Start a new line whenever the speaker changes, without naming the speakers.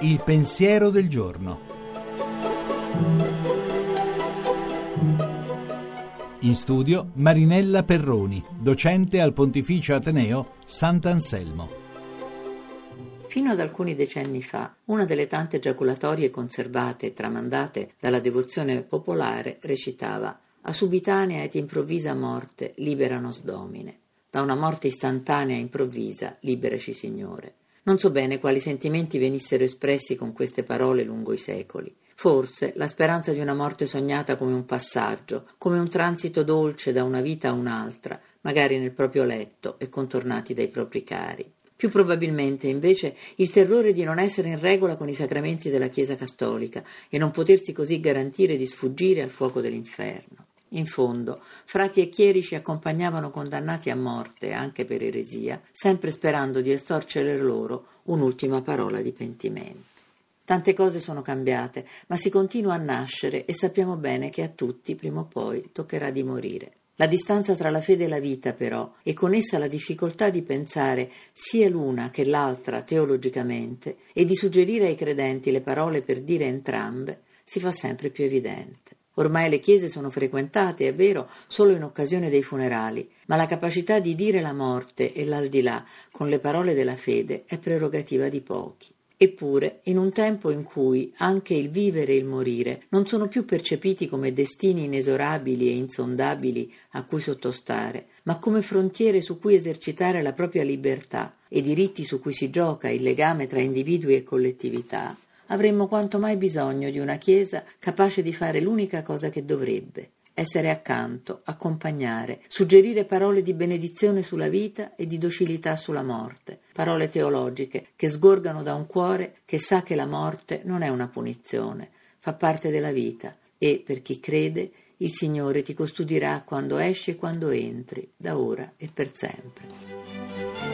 Il pensiero del giorno. In studio Marinella Perroni, docente al Pontificio Ateneo Sant'Anselmo.
Fino ad alcuni decenni fa, una delle tante giaculatorie conservate e tramandate dalla devozione popolare recitava A subitanea et improvvisa morte libera nos domine. Da una morte istantanea e improvvisa liberaci Signore. Non so bene quali sentimenti venissero espressi con queste parole lungo i secoli. Forse la speranza di una morte sognata come un passaggio, come un transito dolce da una vita a un'altra, magari nel proprio letto e contornati dai propri cari. Più probabilmente, invece, il terrore di non essere in regola con i sacramenti della Chiesa cattolica e non potersi così garantire di sfuggire al fuoco dell'inferno. In fondo, frati e chierici accompagnavano condannati a morte, anche per eresia, sempre sperando di estorcere loro un'ultima parola di pentimento. Tante cose sono cambiate, ma si continua a nascere e sappiamo bene che a tutti, prima o poi, toccherà di morire. La distanza tra la fede e la vita, però, e con essa la difficoltà di pensare sia l'una che l'altra teologicamente e di suggerire ai credenti le parole per dire entrambe, si fa sempre più evidente. Ormai le chiese sono frequentate, è vero, solo in occasione dei funerali, ma la capacità di dire la morte e l'aldilà con le parole della fede è prerogativa di pochi. Eppure, in un tempo in cui anche il vivere e il morire non sono più percepiti come destini inesorabili e insondabili a cui sottostare, ma come frontiere su cui esercitare la propria libertà e diritti su cui si gioca il legame tra individui e collettività, avremmo quanto mai bisogno di una Chiesa capace di fare l'unica cosa che dovrebbe, essere accanto, accompagnare, suggerire parole di benedizione sulla vita e di docilità sulla morte, parole teologiche che sgorgano da un cuore che sa che la morte non è una punizione, fa parte della vita e, per chi crede, il Signore ti custodirà quando esci e quando entri, da ora e per sempre.